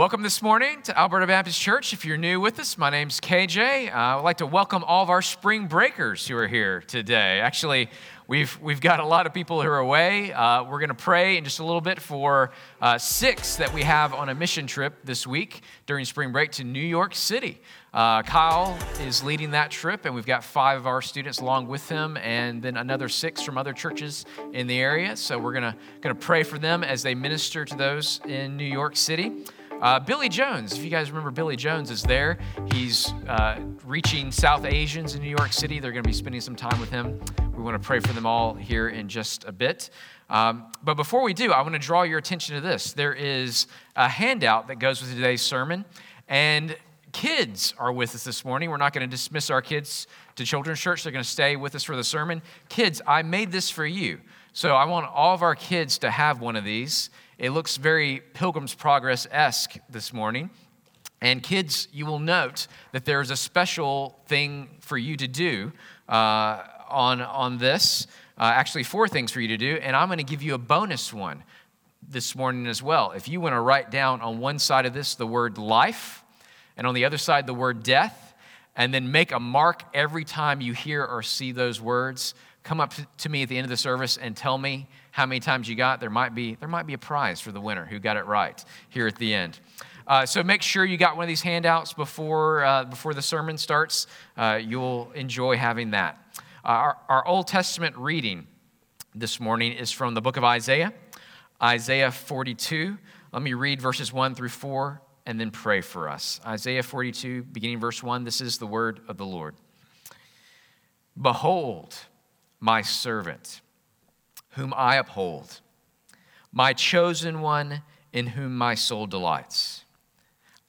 Welcome this morning to Alberta Baptist Church. If you're new with us, my name's KJ. Uh, I'd like to welcome all of our spring breakers who are here today. Actually, we've, we've got a lot of people who are away. Uh, we're going to pray in just a little bit for uh, six that we have on a mission trip this week during spring break to New York City. Uh, Kyle is leading that trip, and we've got five of our students along with him, and then another six from other churches in the area. So we're going to pray for them as they minister to those in New York City. Uh, Billy Jones, if you guys remember, Billy Jones is there. He's uh, reaching South Asians in New York City. They're going to be spending some time with him. We want to pray for them all here in just a bit. Um, but before we do, I want to draw your attention to this. There is a handout that goes with today's sermon, and kids are with us this morning. We're not going to dismiss our kids to children's church, they're going to stay with us for the sermon. Kids, I made this for you. So I want all of our kids to have one of these. It looks very Pilgrim's Progress esque this morning. And kids, you will note that there's a special thing for you to do uh, on, on this. Uh, actually, four things for you to do. And I'm going to give you a bonus one this morning as well. If you want to write down on one side of this the word life, and on the other side the word death, and then make a mark every time you hear or see those words, come up to me at the end of the service and tell me how many times you got. There might be, there might be a prize for the winner who got it right here at the end. Uh, so make sure you got one of these handouts before, uh, before the sermon starts. Uh, you'll enjoy having that. Uh, our, our Old Testament reading this morning is from the book of Isaiah, Isaiah 42. Let me read verses 1 through 4 and then pray for us. Isaiah 42, beginning verse 1, this is the word of the Lord. Behold, my servant whom I uphold, my chosen one in whom my soul delights.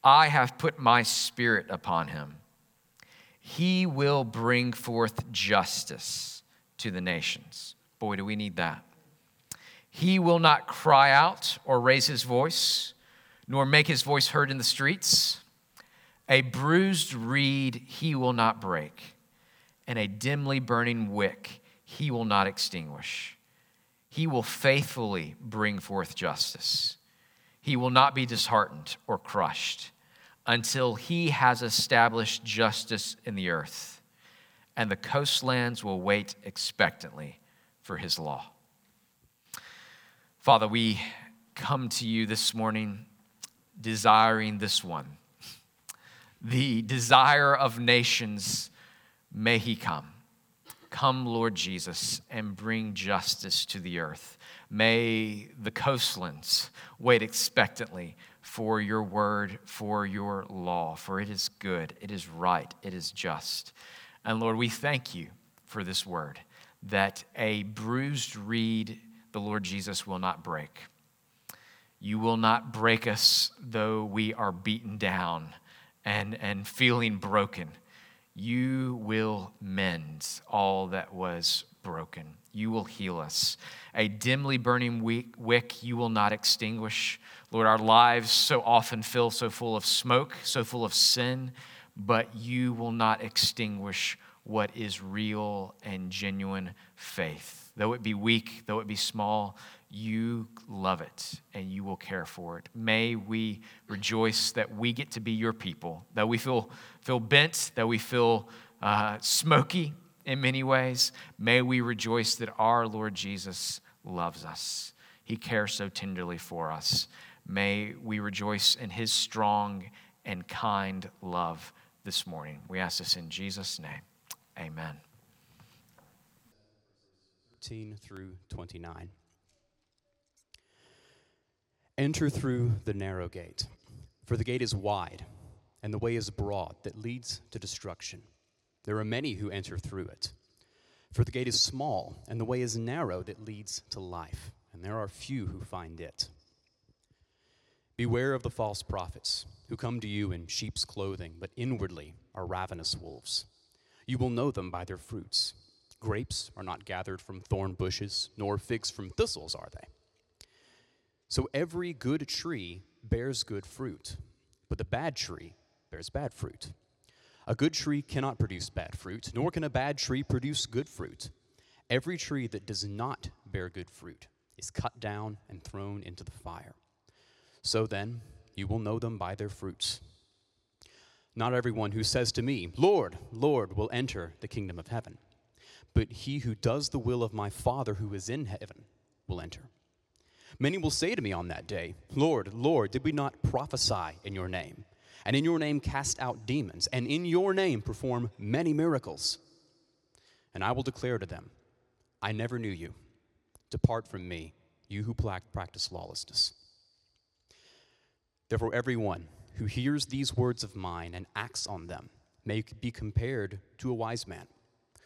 I have put my spirit upon him. He will bring forth justice to the nations. Boy, do we need that. He will not cry out or raise his voice, nor make his voice heard in the streets. A bruised reed he will not break, and a dimly burning wick he will not extinguish. He will faithfully bring forth justice. He will not be disheartened or crushed until he has established justice in the earth, and the coastlands will wait expectantly for his law. Father, we come to you this morning desiring this one. The desire of nations, may he come. Come, Lord Jesus, and bring justice to the earth. May the coastlands wait expectantly for your word, for your law, for it is good, it is right, it is just. And Lord, we thank you for this word that a bruised reed the Lord Jesus will not break. You will not break us though we are beaten down and, and feeling broken you will mend all that was broken. You will heal us. A dimly burning wick you will not extinguish. Lord, our lives so often feel so full of smoke, so full of sin, but you will not extinguish what is real and genuine faith. Though it be weak, though it be small, you love it and you will care for it. May we rejoice that we get to be your people, that we feel, feel bent, that we feel uh, smoky in many ways. May we rejoice that our Lord Jesus loves us. He cares so tenderly for us. May we rejoice in his strong and kind love this morning. We ask this in Jesus' name. Amen. 13 through 29. Enter through the narrow gate, for the gate is wide, and the way is broad that leads to destruction. There are many who enter through it. For the gate is small, and the way is narrow that leads to life, and there are few who find it. Beware of the false prophets who come to you in sheep's clothing, but inwardly are ravenous wolves. You will know them by their fruits. Grapes are not gathered from thorn bushes, nor figs from thistles, are they? So every good tree bears good fruit, but the bad tree bears bad fruit. A good tree cannot produce bad fruit, nor can a bad tree produce good fruit. Every tree that does not bear good fruit is cut down and thrown into the fire. So then, You will know them by their fruits. Not everyone who says to me, Lord, Lord, will enter the kingdom of heaven, but he who does the will of my Father who is in heaven will enter. Many will say to me on that day, Lord, Lord, did we not prophesy in your name, and in your name cast out demons, and in your name perform many miracles? And I will declare to them, I never knew you. Depart from me, you who practice lawlessness. Therefore, everyone who hears these words of mine and acts on them may be compared to a wise man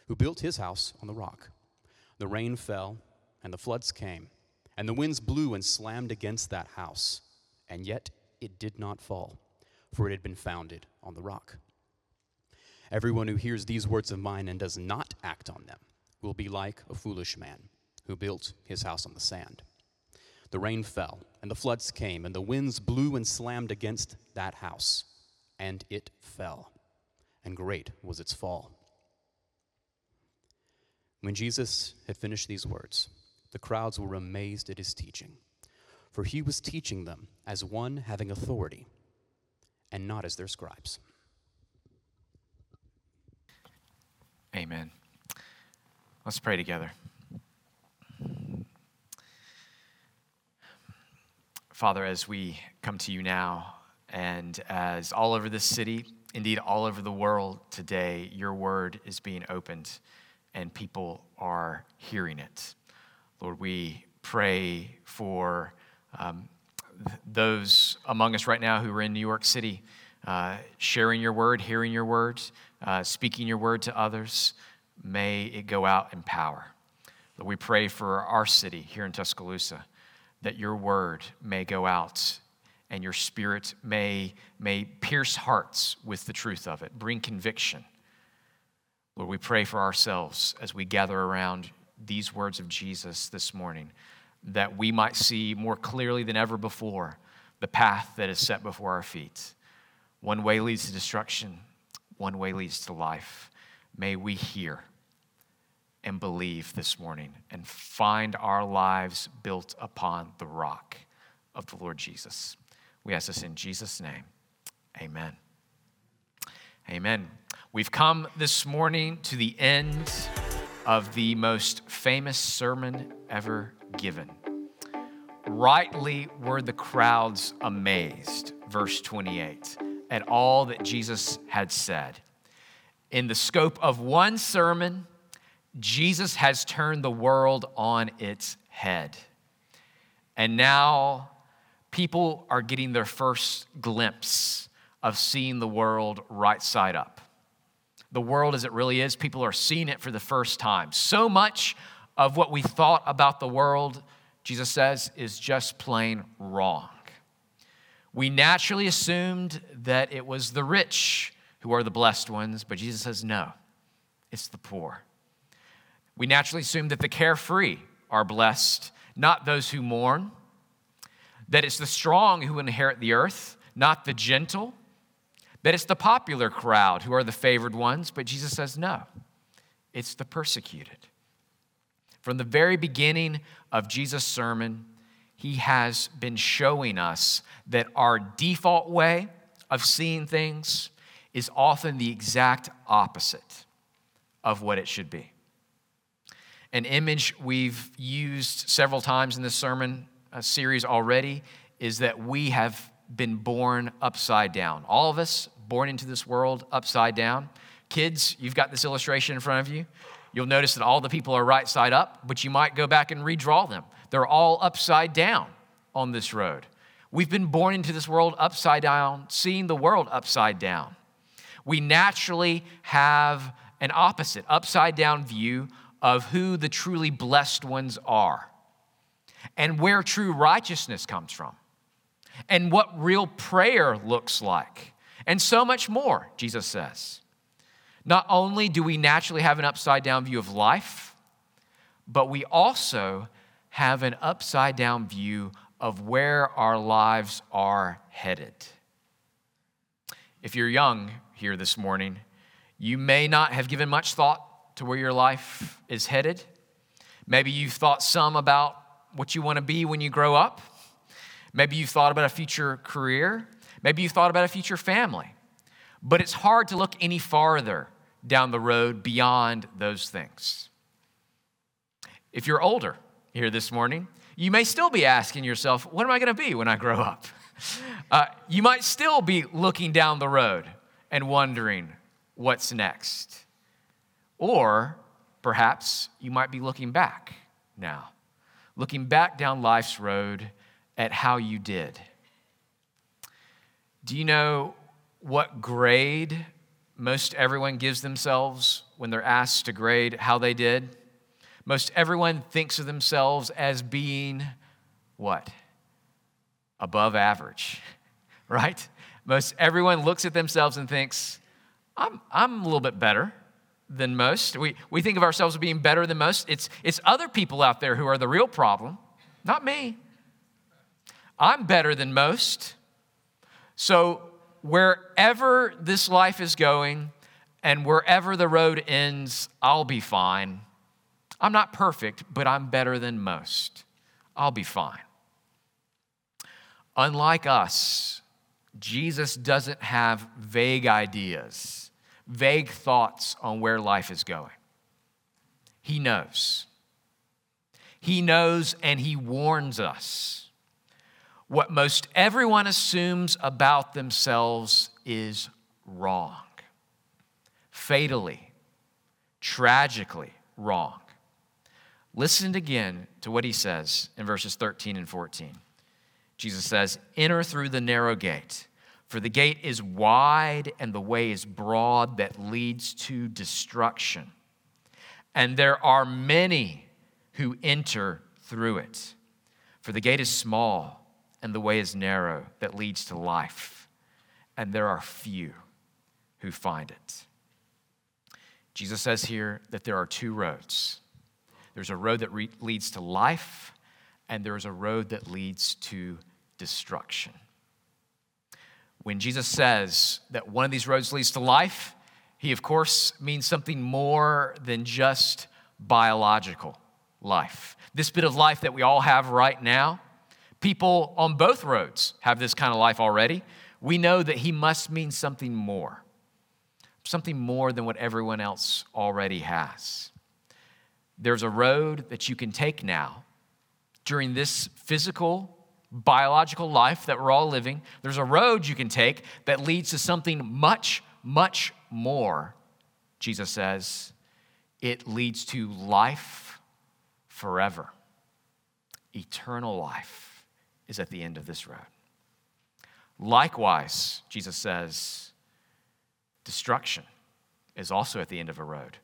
who built his house on the rock. The rain fell, and the floods came, and the winds blew and slammed against that house, and yet it did not fall, for it had been founded on the rock. Everyone who hears these words of mine and does not act on them will be like a foolish man who built his house on the sand. The rain fell, and the floods came, and the winds blew and slammed against that house, and it fell, and great was its fall. When Jesus had finished these words, the crowds were amazed at his teaching, for he was teaching them as one having authority, and not as their scribes. Amen. Let's pray together. Father, as we come to you now, and as all over this city, indeed all over the world today, your word is being opened and people are hearing it. Lord, we pray for um, those among us right now who are in New York City, uh, sharing your word, hearing your word, uh, speaking your word to others. May it go out in power. Lord, we pray for our city here in Tuscaloosa that your word may go out and your spirit may, may pierce hearts with the truth of it, bring conviction. Lord, we pray for ourselves as we gather around these words of Jesus this morning, that we might see more clearly than ever before the path that is set before our feet. One way leads to destruction, one way leads to life. May we hear and believe this morning and find our lives built upon the rock of the Lord Jesus. We ask this in Jesus' name. Amen. Amen. We've come this morning to the end of the most famous sermon ever given. Rightly were the crowds amazed, verse 28, at all that Jesus had said. In the scope of one sermon, Jesus has turned the world on its head. And now people are getting their first glimpse of seeing the world right side up. The world as it really is, people are seeing it for the first time. So much of what we thought about the world, Jesus says, is just plain wrong. We naturally assumed that it was the rich who are the blessed ones, but Jesus says, no, it's the poor. We naturally assume that the carefree are blessed, not those who mourn, that it's the strong who inherit the earth, not the gentle, that it's the popular crowd who are the favored ones, but Jesus says no, it's the persecuted. From the very beginning of Jesus' sermon, he has been showing us that our default way of seeing things is often the exact opposite of what it should be. An image we've used several times in this sermon uh, series already is that we have been born upside down. All of us born into this world upside down. Kids, you've got this illustration in front of you. You'll notice that all the people are right side up, but you might go back and redraw them. They're all upside down on this road. We've been born into this world upside down, seeing the world upside down. We naturally have an opposite, upside down view of who the truly blessed ones are and where true righteousness comes from and what real prayer looks like and so much more, Jesus says. Not only do we naturally have an upside down view of life, but we also have an upside down view of where our lives are headed. If you're young here this morning, you may not have given much thought to where your life is headed. Maybe you've thought some about what you want to be when you grow up. Maybe you've thought about a future career. Maybe you've thought about a future family. But it's hard to look any farther down the road beyond those things. If you're older here this morning, you may still be asking yourself, what am I going to be when I grow up? Uh, you might still be looking down the road and wondering what's next. Or perhaps you might be looking back now, looking back down life's road at how you did. Do you know what grade most everyone gives themselves when they're asked to grade how they did? Most everyone thinks of themselves as being what? Above average, right? Most everyone looks at themselves and thinks, I'm, I'm a little bit better than most. We, we think of ourselves as being better than most. It's, it's other people out there who are the real problem, not me. I'm better than most. So, wherever this life is going and wherever the road ends, I'll be fine. I'm not perfect, but I'm better than most. I'll be fine. Unlike us, Jesus doesn't have vague ideas, vague thoughts on where life is going. He knows. He knows and he warns us. What most everyone assumes about themselves is wrong, fatally, tragically wrong. Listen again to what he says in verses 13 and 14. Jesus says, Enter through the narrow gate, for the gate is wide and the way is broad that leads to destruction. And there are many who enter through it. For the gate is small and the way is narrow that leads to life, and there are few who find it. Jesus says here that there are two roads there's a road that re- leads to life, and there's a road that leads to destruction. When Jesus says that one of these roads leads to life, he, of course, means something more than just biological life. This bit of life that we all have right now, people on both roads have this kind of life already. We know that he must mean something more, something more than what everyone else already has. There's a road that you can take now during this physical, biological life that we're all living. There's a road you can take that leads to something much, much more. Jesus says it leads to life forever. Eternal life is at the end of this road. Likewise, Jesus says, destruction is also at the end of a road.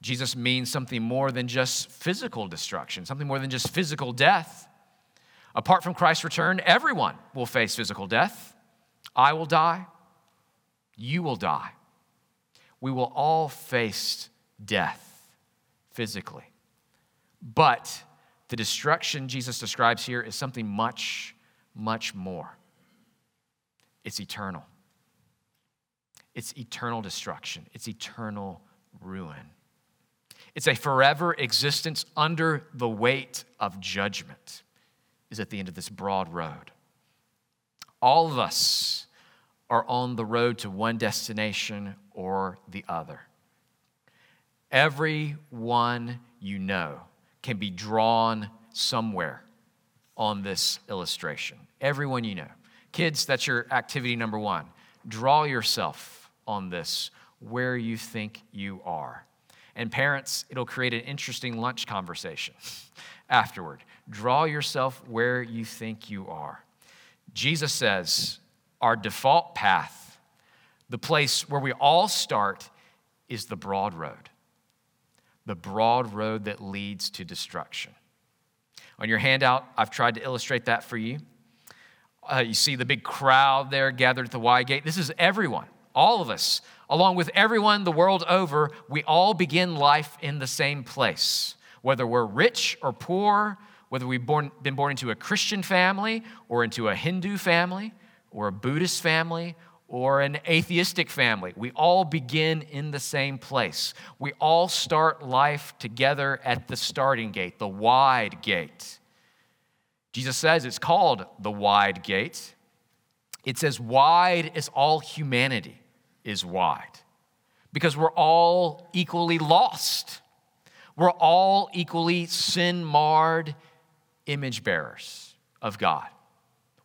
Jesus means something more than just physical destruction, something more than just physical death. Apart from Christ's return, everyone will face physical death. I will die. You will die. We will all face death physically. But the destruction Jesus describes here is something much, much more. It's eternal. It's eternal destruction, it's eternal ruin. It's a forever existence under the weight of judgment, is at the end of this broad road. All of us are on the road to one destination or the other. Everyone you know can be drawn somewhere on this illustration. Everyone you know. Kids, that's your activity number one. Draw yourself on this where you think you are. And parents, it'll create an interesting lunch conversation afterward. Draw yourself where you think you are. Jesus says our default path, the place where we all start, is the broad road. The broad road that leads to destruction. On your handout, I've tried to illustrate that for you. Uh, you see the big crowd there gathered at the Y gate. This is everyone, all of us along with everyone the world over, we all begin life in the same place. Whether we're rich or poor, whether we've born, been born into a Christian family or into a Hindu family or a Buddhist family or an atheistic family, we all begin in the same place. We all start life together at the starting gate, the wide gate. Jesus says it's called the wide gate. It's as wide as all humanity is wide because we're all equally lost. We're all equally sin marred image bearers of God.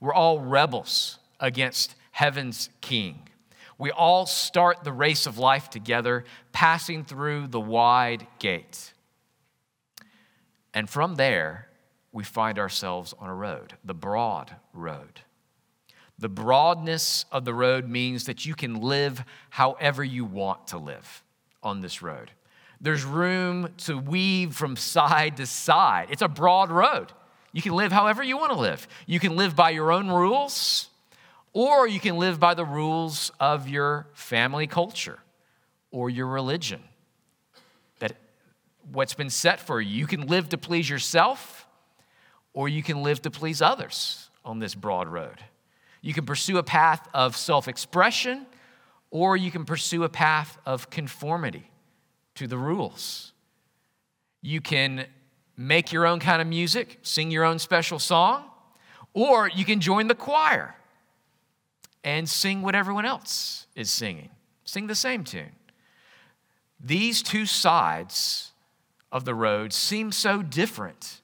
We're all rebels against heaven's king. We all start the race of life together, passing through the wide gate. And from there, we find ourselves on a road, the broad road. The broadness of the road means that you can live however you want to live on this road. There's room to weave from side to side. It's a broad road. You can live however you want to live. You can live by your own rules, or you can live by the rules of your family culture or your religion. That what's been set for you. You can live to please yourself, or you can live to please others on this broad road. You can pursue a path of self expression, or you can pursue a path of conformity to the rules. You can make your own kind of music, sing your own special song, or you can join the choir and sing what everyone else is singing. Sing the same tune. These two sides of the road seem so different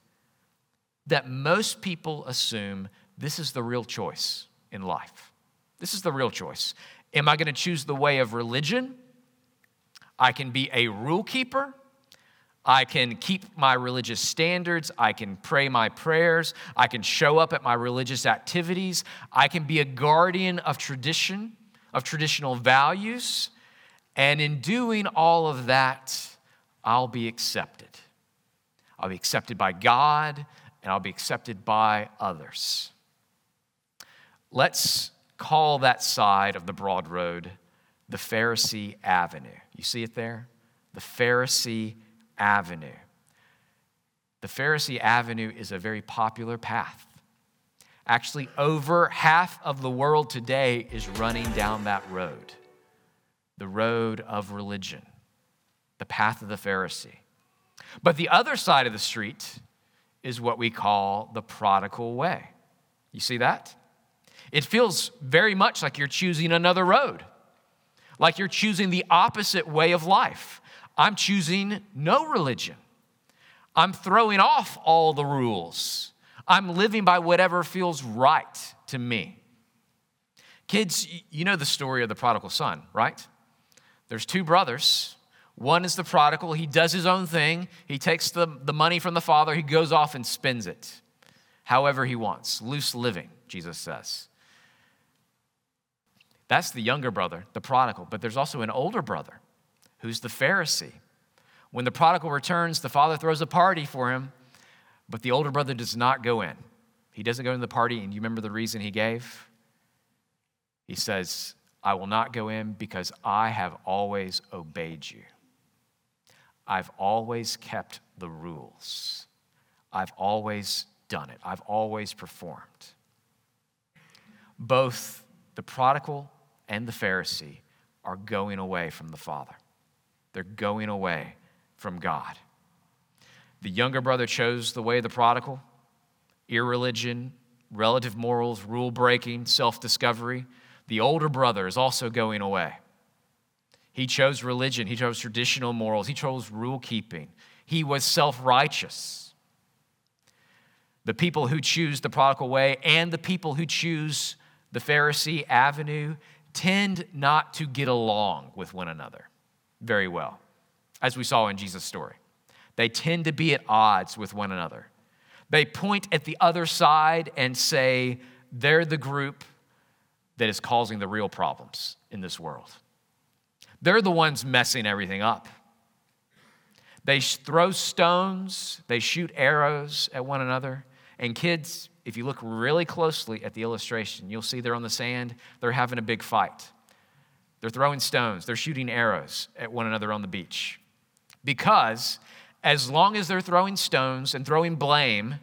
that most people assume this is the real choice in life. This is the real choice. Am I going to choose the way of religion? I can be a rule keeper. I can keep my religious standards. I can pray my prayers. I can show up at my religious activities. I can be a guardian of tradition, of traditional values. And in doing all of that, I'll be accepted. I'll be accepted by God and I'll be accepted by others. Let's call that side of the broad road the Pharisee Avenue. You see it there? The Pharisee Avenue. The Pharisee Avenue is a very popular path. Actually, over half of the world today is running down that road the road of religion, the path of the Pharisee. But the other side of the street is what we call the prodigal way. You see that? It feels very much like you're choosing another road, like you're choosing the opposite way of life. I'm choosing no religion. I'm throwing off all the rules. I'm living by whatever feels right to me. Kids, you know the story of the prodigal son, right? There's two brothers. One is the prodigal. He does his own thing. He takes the, the money from the father. He goes off and spends it however he wants. Loose living, Jesus says. That's the younger brother, the prodigal. But there's also an older brother who's the Pharisee. When the prodigal returns, the father throws a party for him, but the older brother does not go in. He doesn't go to the party, and you remember the reason he gave? He says, I will not go in because I have always obeyed you. I've always kept the rules. I've always done it. I've always performed. Both the prodigal and the Pharisee are going away from the Father. They're going away from God. The younger brother chose the way of the prodigal irreligion, relative morals, rule breaking, self discovery. The older brother is also going away. He chose religion, he chose traditional morals, he chose rule keeping. He was self righteous. The people who choose the prodigal way and the people who choose the Pharisee avenue tend not to get along with one another very well, as we saw in Jesus' story. They tend to be at odds with one another. They point at the other side and say they're the group that is causing the real problems in this world. They're the ones messing everything up. They throw stones, they shoot arrows at one another. And kids, if you look really closely at the illustration, you'll see they're on the sand, they're having a big fight. They're throwing stones, they're shooting arrows at one another on the beach. Because as long as they're throwing stones and throwing blame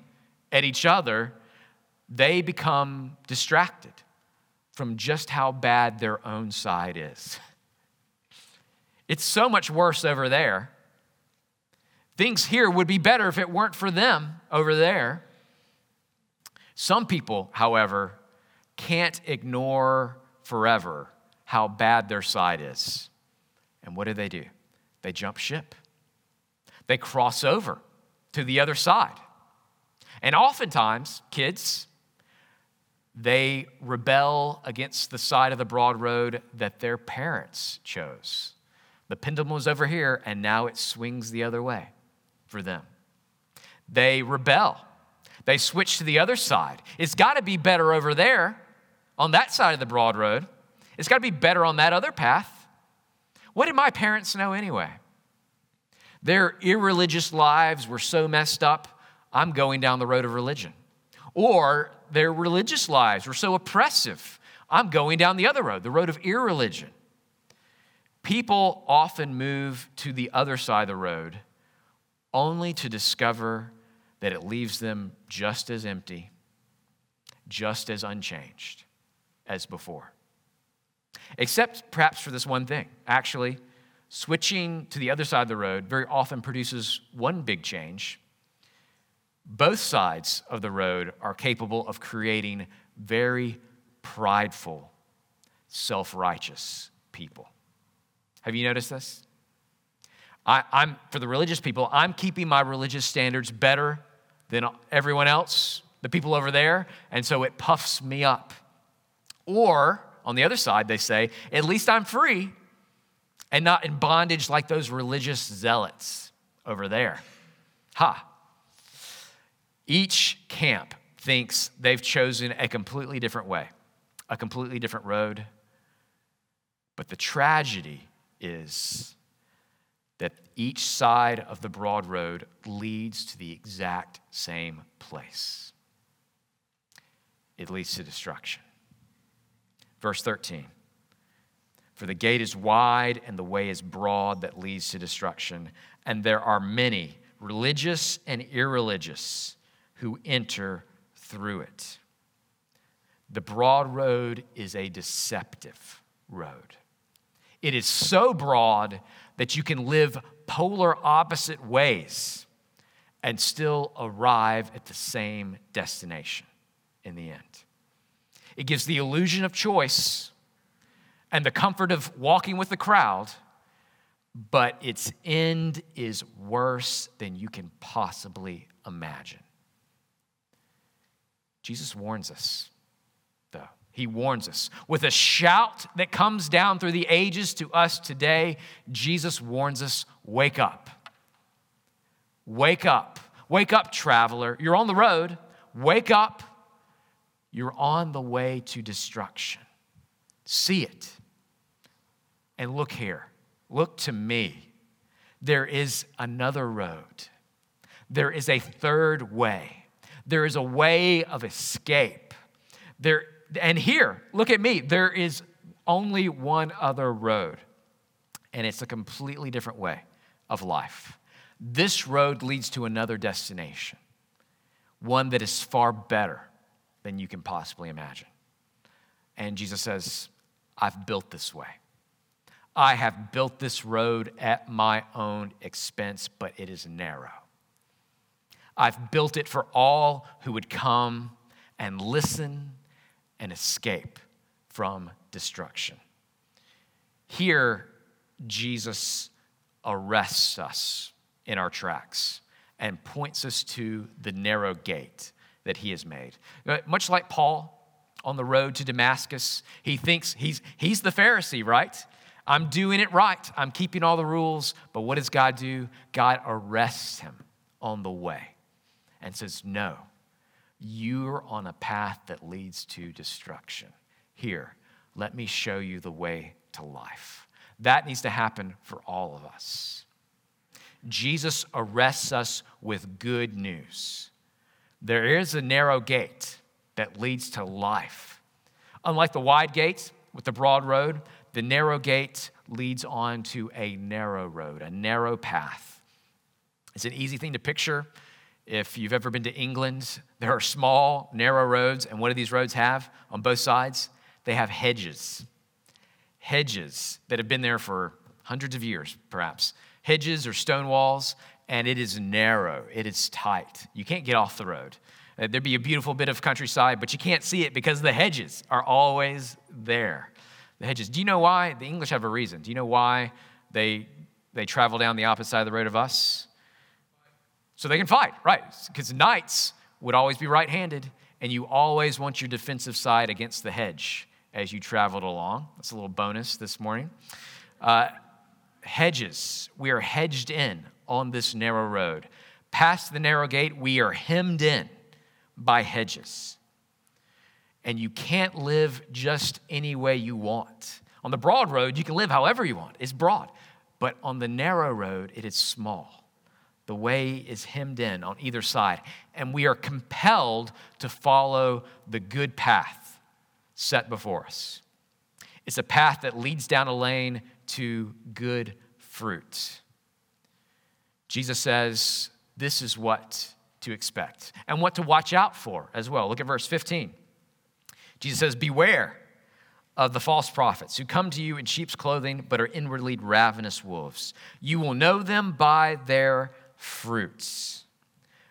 at each other, they become distracted from just how bad their own side is. It's so much worse over there. Things here would be better if it weren't for them over there. Some people, however, can't ignore forever how bad their side is. And what do they do? They jump ship, they cross over to the other side. And oftentimes, kids, they rebel against the side of the broad road that their parents chose. The pendulum was over here, and now it swings the other way for them. They rebel. They switch to the other side. It's got to be better over there on that side of the broad road. It's got to be better on that other path. What did my parents know anyway? Their irreligious lives were so messed up, I'm going down the road of religion. Or their religious lives were so oppressive, I'm going down the other road, the road of irreligion. People often move to the other side of the road only to discover that it leaves them just as empty, just as unchanged as before. Except perhaps for this one thing. Actually, switching to the other side of the road very often produces one big change. Both sides of the road are capable of creating very prideful, self righteous people. Have you noticed this? I, am for the religious people, I'm keeping my religious standards better than everyone else, the people over there, and so it puffs me up. Or on the other side, they say, at least I'm free and not in bondage like those religious zealots over there. Ha. Each camp thinks they've chosen a completely different way, a completely different road. But the tragedy is that each side of the broad road leads to the exact same place. It leads to destruction. Verse 13 For the gate is wide and the way is broad that leads to destruction, and there are many, religious and irreligious, who enter through it. The broad road is a deceptive road. It is so broad that you can live polar opposite ways and still arrive at the same destination in the end. It gives the illusion of choice and the comfort of walking with the crowd, but its end is worse than you can possibly imagine. Jesus warns us though. he warns us. With a shout that comes down through the ages to us today, Jesus warns us wake up. Wake up. Wake up, traveler. You're on the road. Wake up. You're on the way to destruction. See it. And look here. Look to me. There is another road. There is a third way. There is a way of escape. There and here, look at me. There is only one other road, and it's a completely different way of life. This road leads to another destination, one that is far better than you can possibly imagine. And Jesus says, I've built this way. I have built this road at my own expense, but it is narrow. I've built it for all who would come and listen and escape from destruction. Here, Jesus arrests us in our tracks and points us to the narrow gate that he has made. Uh, much like Paul on the road to Damascus, he thinks he's, he's the Pharisee, right? I'm doing it right. I'm keeping all the rules. But what does God do? God arrests him on the way and says, No, you're on a path that leads to destruction. Here, let me show you the way to life. That needs to happen for all of us. Jesus arrests us with good news. There is a narrow gate that leads to life. Unlike the wide gate with the broad road, the narrow gate leads on to a narrow road, a narrow path. It's an easy thing to picture if you've ever been to England, there are small, narrow roads, and what do these roads have on both sides? They have hedges. Hedges that have been there for hundreds of years, perhaps. Hedges or stone walls, and it is narrow, it is tight. You can't get off the road. Uh, There'd be a beautiful bit of countryside, but you can't see it because the hedges are always there. The hedges. Do you know why? The English have a reason. Do you know why they, they travel down the opposite side of the road of us? So they can fight, right? Because knights would always be right handed, and you always want your defensive side against the hedge as you traveled along. That's a little bonus this morning. Uh, hedges. We are hedged in on this narrow road. Past the narrow gate, we are hemmed in by hedges. And you can't live just any way you want. On the broad road, you can live however you want, it's broad. But on the narrow road, it is small. The way is hemmed in on either side. And we are compelled to follow the good path set before us. It's a path that leads down a lane to good fruit. Jesus says this is what to expect and what to watch out for as well. Look at verse 15. Jesus says, Beware of the false prophets who come to you in sheep's clothing, but are inwardly ravenous wolves. You will know them by their fruits.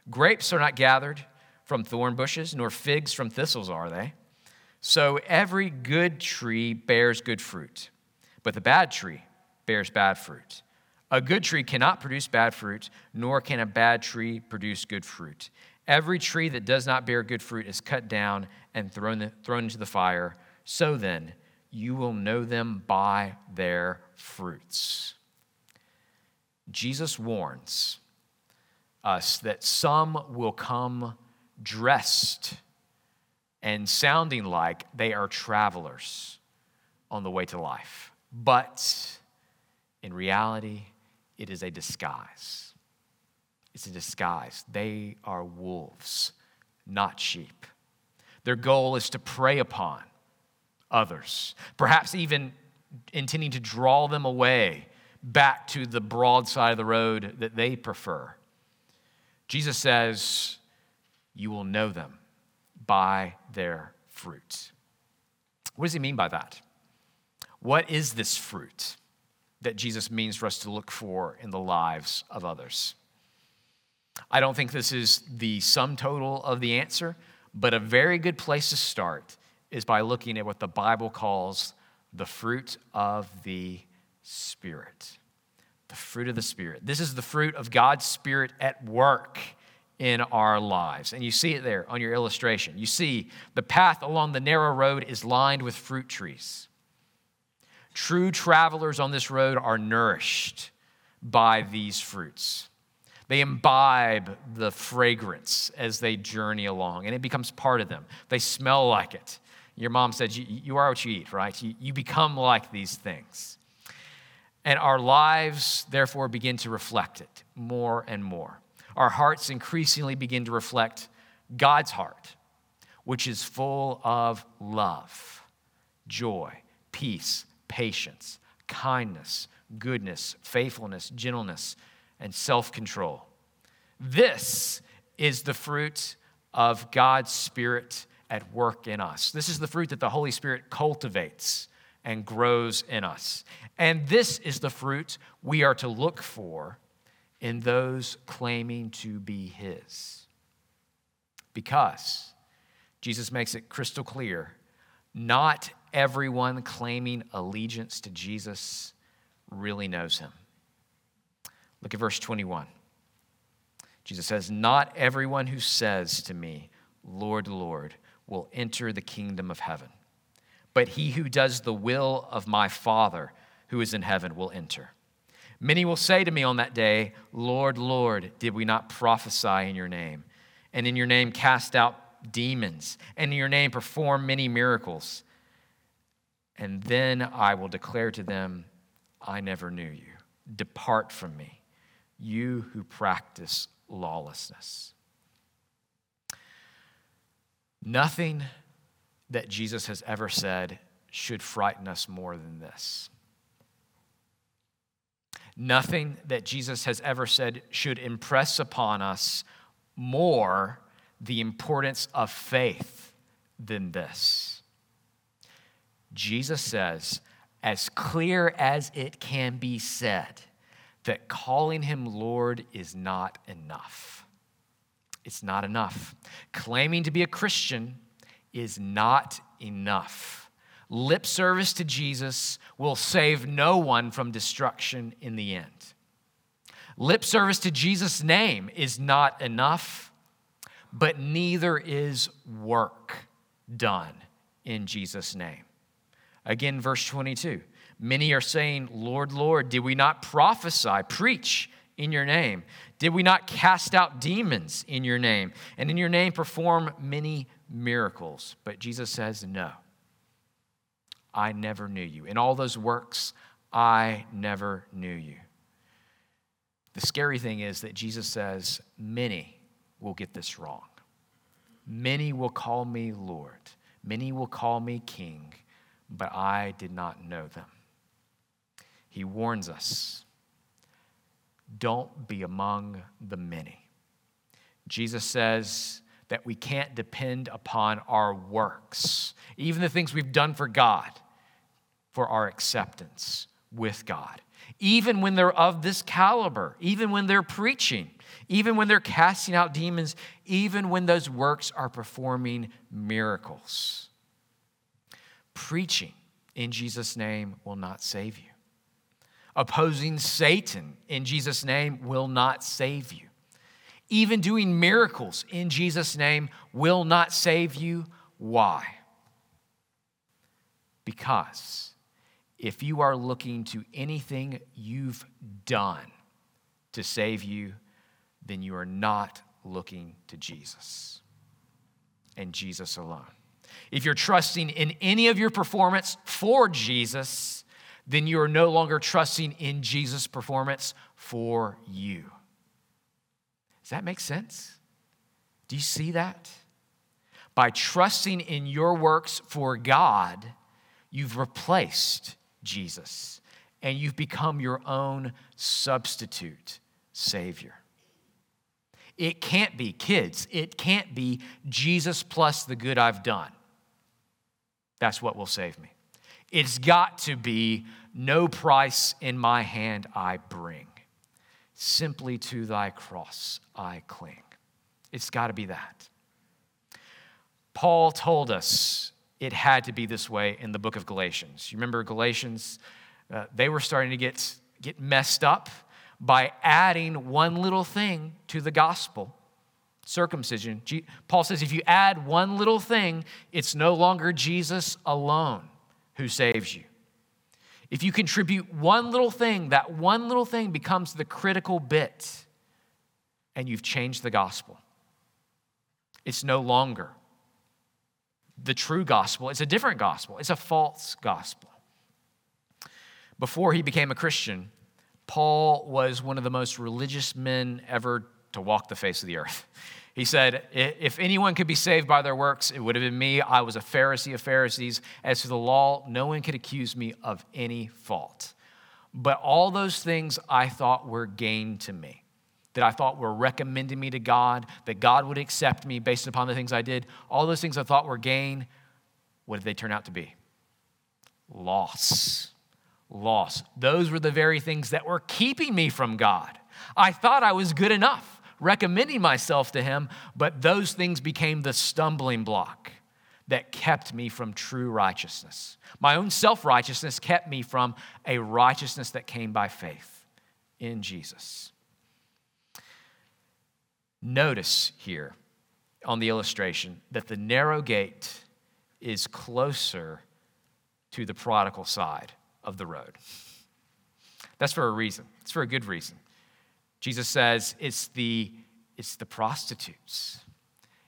Grapes are not gathered from thorn bushes, nor figs from thistles are they. So every good tree bears good fruit, but the bad tree bears bad fruit. A good tree cannot produce bad fruit, nor can a bad tree produce good fruit. Every tree that does not bear good fruit is cut down and thrown, thrown into the fire. So then, you will know them by their fruits. Jesus warns us that some will come dressed and sounding like they are travelers on the way to life. But in reality, it is a disguise. It's a disguise. They are wolves, not sheep. Their goal is to prey upon others, perhaps even intending to draw them away back to the broad side of the road that they prefer. Jesus says, You will know them by their fruit. What does he mean by that? What is this fruit that Jesus means for us to look for in the lives of others? I don't think this is the sum total of the answer, but a very good place to start is by looking at what the Bible calls the fruit of the Spirit. The fruit of the Spirit. This is the fruit of God's Spirit at work in our lives. And you see it there on your illustration. You see the path along the narrow road is lined with fruit trees. True travelers on this road are nourished by these fruits. They imbibe the fragrance as they journey along, and it becomes part of them. They smell like it. Your mom said, You, are what you eat, right? You become like these things. And our lives, therefore, begin to reflect it more and more. Our hearts increasingly begin to reflect God's heart, which is full of love, joy, peace, patience, kindness, goodness, faithfulness, gentleness, and self control. This is the fruit of God's Spirit at work in us. This is the fruit that the Holy Spirit cultivates and grows in us. And this is the fruit we are to look for in those claiming to be His. Because Jesus makes it crystal clear not everyone claiming allegiance to Jesus really knows Him. Look at verse 21. Jesus says, Not everyone who says to me, Lord, Lord, will enter the kingdom of heaven, but he who does the will of my Father who is in heaven will enter. Many will say to me on that day, Lord, Lord, did we not prophesy in your name? And in your name cast out demons, and in your name perform many miracles? And then I will declare to them, I never knew you. Depart from me, you who practice lawlessness. Nothing that Jesus has ever said should frighten us more than this. Nothing that Jesus has ever said should impress upon us more the importance of faith than this. Jesus says, as clear as it can be said, that calling him Lord is not enough. It's not enough. Claiming to be a Christian is not enough. Lip service to Jesus will save no one from destruction in the end. Lip service to Jesus' name is not enough, but neither is work done in Jesus' name. Again, verse 22 Many are saying, Lord, Lord, did we not prophesy, preach in your name? Did we not cast out demons in your name? And in your name perform many miracles? But Jesus says, No, I never knew you. In all those works, I never knew you. The scary thing is that Jesus says, Many will get this wrong. Many will call me Lord. Many will call me King, but I did not know them. He warns us don't be among the many. Jesus says that we can't depend upon our works, even the things we've done for God, for our acceptance with God. Even when they're of this caliber, even when they're preaching, even when they're casting out demons, even when those works are performing miracles. Preaching in Jesus' name will not save you. Opposing Satan in Jesus' name will not save you. Even doing miracles in Jesus' name will not save you. Why? Because if you are looking to anything you've done to save you, then you are not looking to Jesus and Jesus alone. If you're trusting in any of your performance for Jesus, then you are no longer trusting in Jesus' performance for you. Does that make sense? Do you see that? By trusting in your works for God, you've replaced Jesus and you've become your own substitute Savior. It can't be, kids, it can't be Jesus plus the good I've done. That's what will save me. It's got to be no price in my hand I bring. Simply to thy cross I cling. It's got to be that. Paul told us it had to be this way in the book of Galatians. You remember Galatians? Uh, they were starting to get, get messed up by adding one little thing to the gospel circumcision. Paul says if you add one little thing, it's no longer Jesus alone who saves you. If you contribute one little thing, that one little thing becomes the critical bit, and you've changed the gospel. It's no longer the true gospel, it's a different gospel, it's a false gospel. Before he became a Christian, Paul was one of the most religious men ever to walk the face of the earth. He said, If anyone could be saved by their works, it would have been me. I was a Pharisee of Pharisees. As to the law, no one could accuse me of any fault. But all those things I thought were gain to me, that I thought were recommending me to God, that God would accept me based upon the things I did, all those things I thought were gain, what did they turn out to be? Loss. Loss. Those were the very things that were keeping me from God. I thought I was good enough recommending myself to him, but those things became the stumbling block that kept me from true righteousness. My own self righteousness kept me from a righteousness that came by faith in Jesus. Notice here on the illustration that the narrow gate is closer to the prodigal side of the road. That's for a reason, it's for a good reason. Jesus says it's the, it's the prostitutes,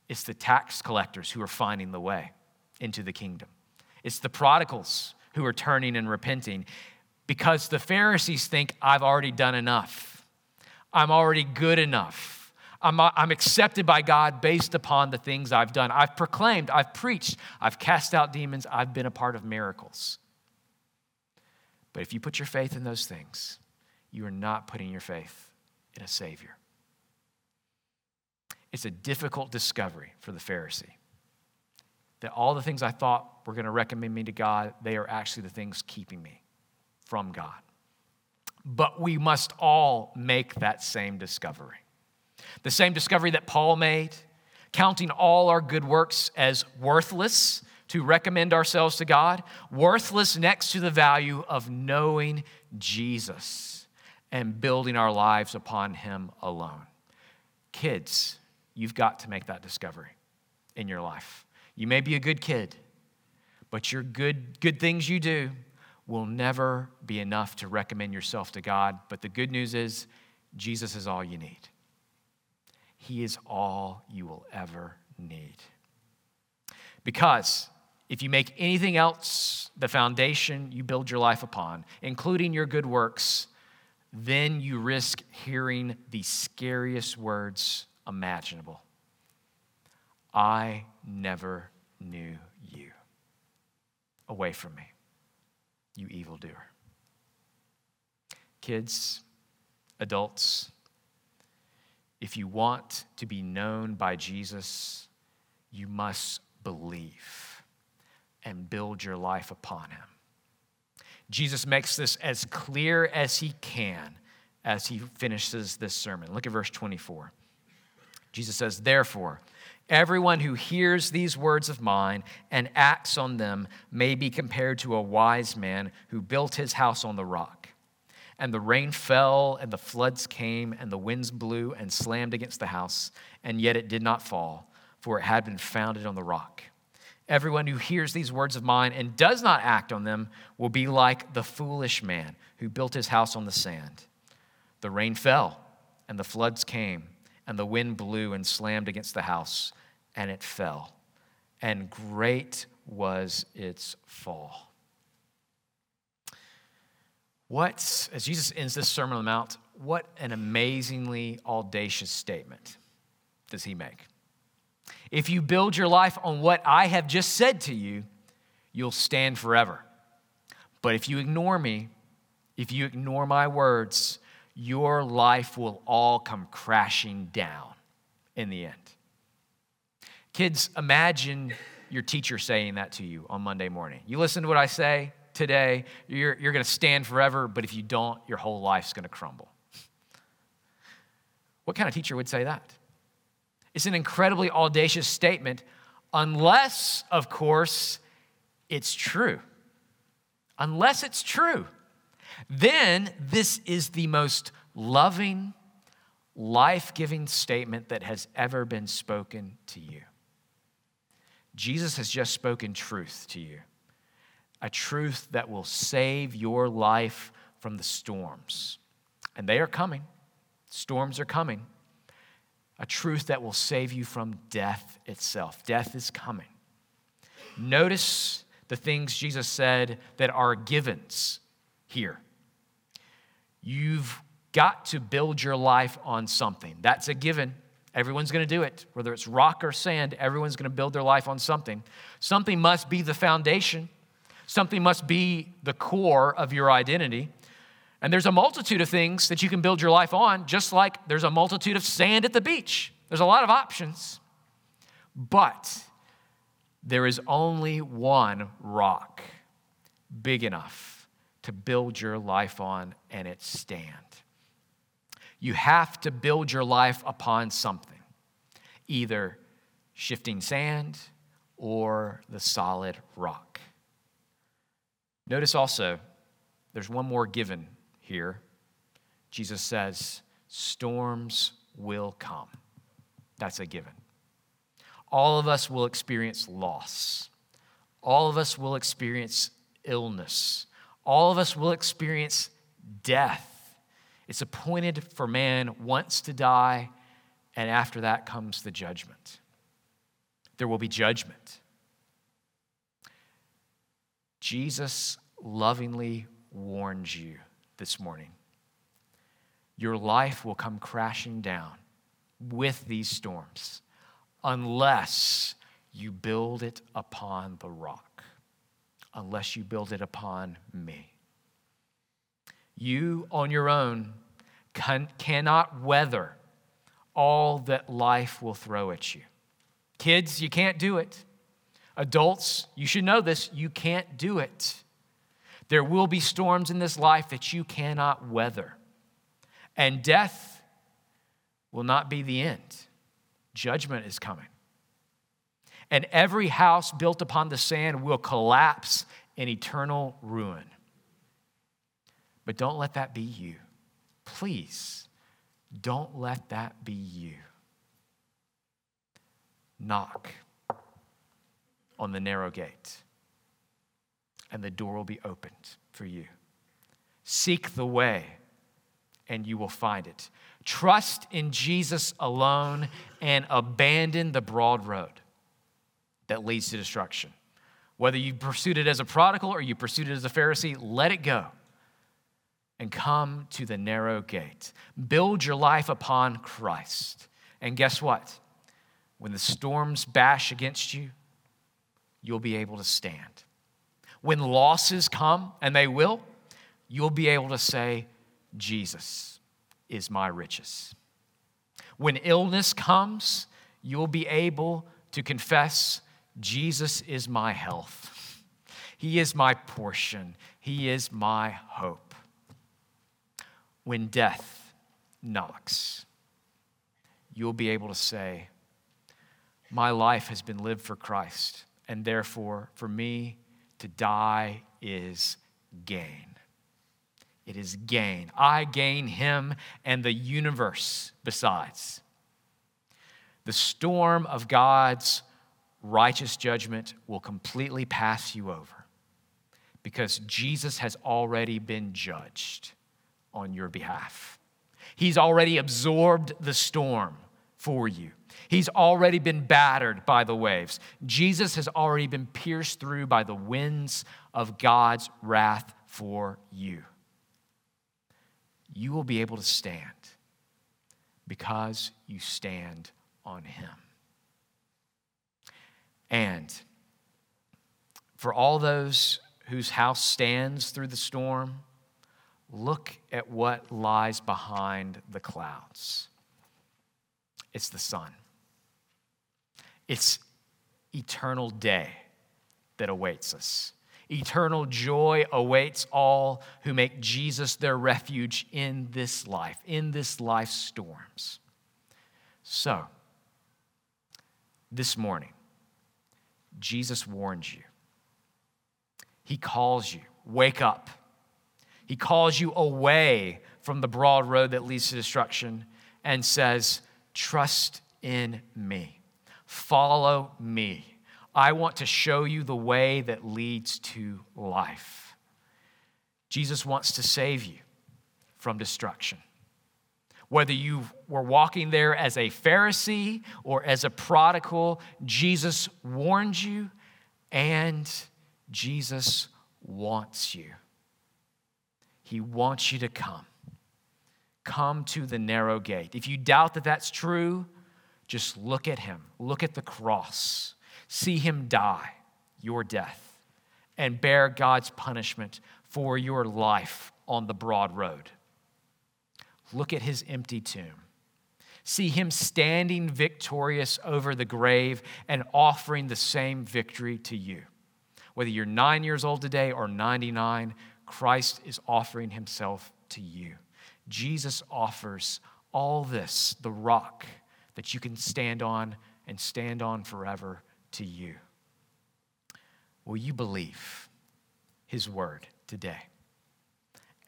it's the tax collectors who are finding the way into the kingdom, it's the prodigals who are turning and repenting because the Pharisees think, I've already done enough, I'm already good enough. I'm, I'm accepted by God based upon the things I've done. I've proclaimed, I've preached, I've cast out demons, I've been a part of miracles. But if you put your faith in those things, you are not putting your faith in a Savior. It's a difficult discovery for the Pharisee that all the things I thought were going to recommend me to God, they are actually the things keeping me from God. But we must all make that same discovery. The same discovery that Paul made, counting all our good works as worthless to recommend ourselves to God, worthless next to the value of knowing Jesus and building our lives upon Him alone. Kids, you've got to make that discovery in your life. You may be a good kid, but your good, good things you do will never be enough to recommend yourself to God. But the good news is, Jesus is all you need. He is all you will ever need. Because if you make anything else the foundation you build your life upon, including your good works, then you risk hearing the scariest words imaginable I never knew you. Away from me, you evildoer. Kids, adults, if you want to be known by Jesus, you must believe and build your life upon him. Jesus makes this as clear as he can as he finishes this sermon. Look at verse 24. Jesus says, Therefore, everyone who hears these words of mine and acts on them may be compared to a wise man who built his house on the rock. And the rain fell, and the floods came, and the winds blew and slammed against the house, and yet it did not fall, for it had been founded on the rock. Everyone who hears these words of mine and does not act on them will be like the foolish man who built his house on the sand. The rain fell, and the floods came, and the wind blew and slammed against the house, and it fell. And great was its fall. What, as Jesus ends this Sermon on the Mount, what an amazingly audacious statement does he make? If you build your life on what I have just said to you, you'll stand forever. But if you ignore me, if you ignore my words, your life will all come crashing down in the end. Kids, imagine your teacher saying that to you on Monday morning. You listen to what I say today, you're, you're going to stand forever, but if you don't, your whole life's going to crumble. What kind of teacher would say that? It's an incredibly audacious statement, unless, of course, it's true. Unless it's true. Then this is the most loving, life giving statement that has ever been spoken to you. Jesus has just spoken truth to you, a truth that will save your life from the storms. And they are coming, storms are coming a truth that will save you from death itself. Death is coming. Notice the things Jesus said that are givens here. You've got to build your life on something. That's a given. Everyone's going to do it. Whether it's rock or sand, everyone's going to build their life on something. Something must be the foundation, something must be the core of your identity. And there's a multitude of things that you can build your life on, just like there's a multitude of sand at the beach. There's a lot of options. But there is only one rock big enough to build your life on and it stand. You have to build your life upon something, either shifting sand or the solid rock. Notice also, there's one more given here, Jesus says, storms will come. That's a given. All of us will experience loss. All of us will experience illness. All of us will experience death. It's appointed for man once to die, and after that comes the judgment. There will be judgment. Jesus lovingly warns you this morning. Your life will come crashing down with these storms unless you build it upon the rock, unless you build it upon me. You on your own can, cannot weather all that life will throw at you. Kids, you can't do it. Adults, you should know this, you can't do it. There will be storms in this life that you cannot weather. And death, will not be the end. Judgment is coming. And every house built upon the sand will collapse in eternal ruin. But don't let that be you. Please, don't let that be you. Knock on the narrow gate, and the door will be opened for you. Seek the way, and you will find it. Trust in Jesus alone and abandon the broad road that leads to destruction. Whether you pursued it as a prodigal or you pursued it as a Pharisee, let it go and come to the narrow gate. Build your life upon Christ. And guess what? When the storms bash against you, you'll be able to stand. When losses come, and they will, you'll be able to say, Jesus is my riches. When illness comes, you'll be able to confess, Jesus is my health. He is my portion. He is my hope. When death knocks, you'll be able to say, My life has been lived for Christ, and therefore, for me to die is gain. It is gain. I gain him and the universe besides. The storm of God's righteous judgment will completely pass you over because Jesus has already been judged on your behalf. He's already absorbed the storm for you. He's already been battered by the waves. Jesus has already been pierced through by the winds of God's wrath for you. You will be able to stand because you stand on Him. And for all those whose house stands through the storm, look at what lies behind the clouds. It's the sun, it's eternal day that awaits us. Eternal joy awaits all who make Jesus their refuge in this life, in this life's storms. So, this morning, Jesus warns you. He calls you, wake up. He calls you away from the broad road that leads to destruction and says, Trust in me, follow me. I want to show you the way that leads to life. Jesus wants to save you from destruction. Whether you were walking there as a Pharisee or as a prodigal, Jesus warned you and Jesus wants you. He wants you to come. Come to the narrow gate. If you doubt that that's true, just look at him. Look at the cross see him die your death and bear God's punishment for your life on the broad road. Look at his empty tomb. See him standing victorious over the grave and offering the same victory to you. Whether you're nine years old today or 99, Christ is offering himself to you. Jesus offers all this, the rock that you can stand on and stand on forever to you. Will you believe his word today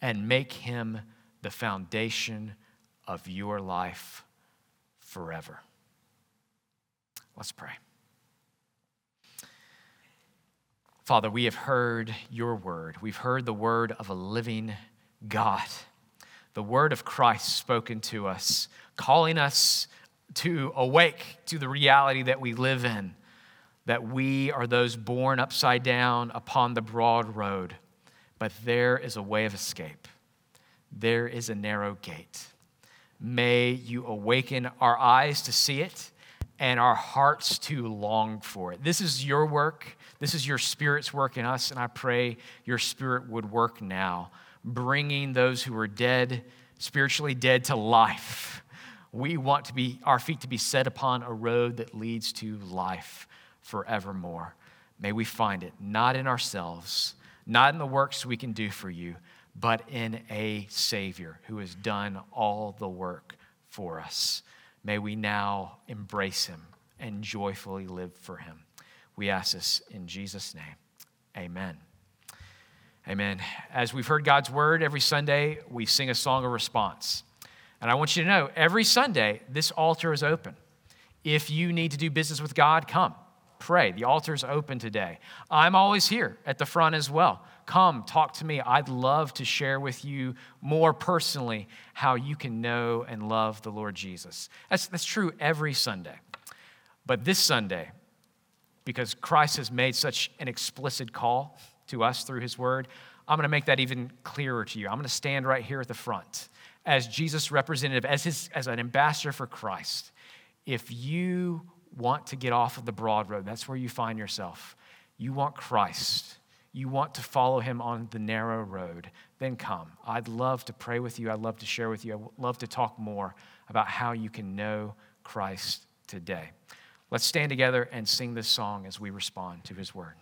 and make him the foundation of your life forever? Let's pray. Father, we have heard your word. We've heard the word of a living God, the word of Christ spoken to us, calling us to awake to the reality that we live in that we are those born upside down upon the broad road, but there is a way of escape. There is a narrow gate. May you awaken our eyes to see it and our hearts to long for it. This is your work. This is your Spirit's work in us, and I pray your Spirit would work now, bringing those who are dead, spiritually dead, to life. We want to be our feet to be set upon a road that leads to life forevermore. May we find it not in ourselves, not in the works we can do for you, but in a Savior who has done all the work for us. May we now embrace him and joyfully live for him. We ask this in Jesus' name. Amen. Amen. As we've heard God's word every Sunday, we sing a song of response. And I want you to know every Sunday, this altar is open. If you need to do business with God, come. Pray. The altar is open today. I'm always here at the front as well. Come, talk to me. I'd love to share with you more personally how you can know and love the Lord Jesus. That's, that's true every Sunday. But this Sunday, because Christ has made such an explicit call to us through his word, I'm going to make that even clearer to you. I'm going to stand right here at the front as Jesus' representative, as, his, as an ambassador for Christ. If you want to get off of the broad road, that's where you find yourself. You want Christ. You want to follow him on the narrow road, then come. I'd love to pray with you. I'd love to share with you. I'd love to talk more about how you can know Christ today. Let's stand together and sing this song as we respond to his word.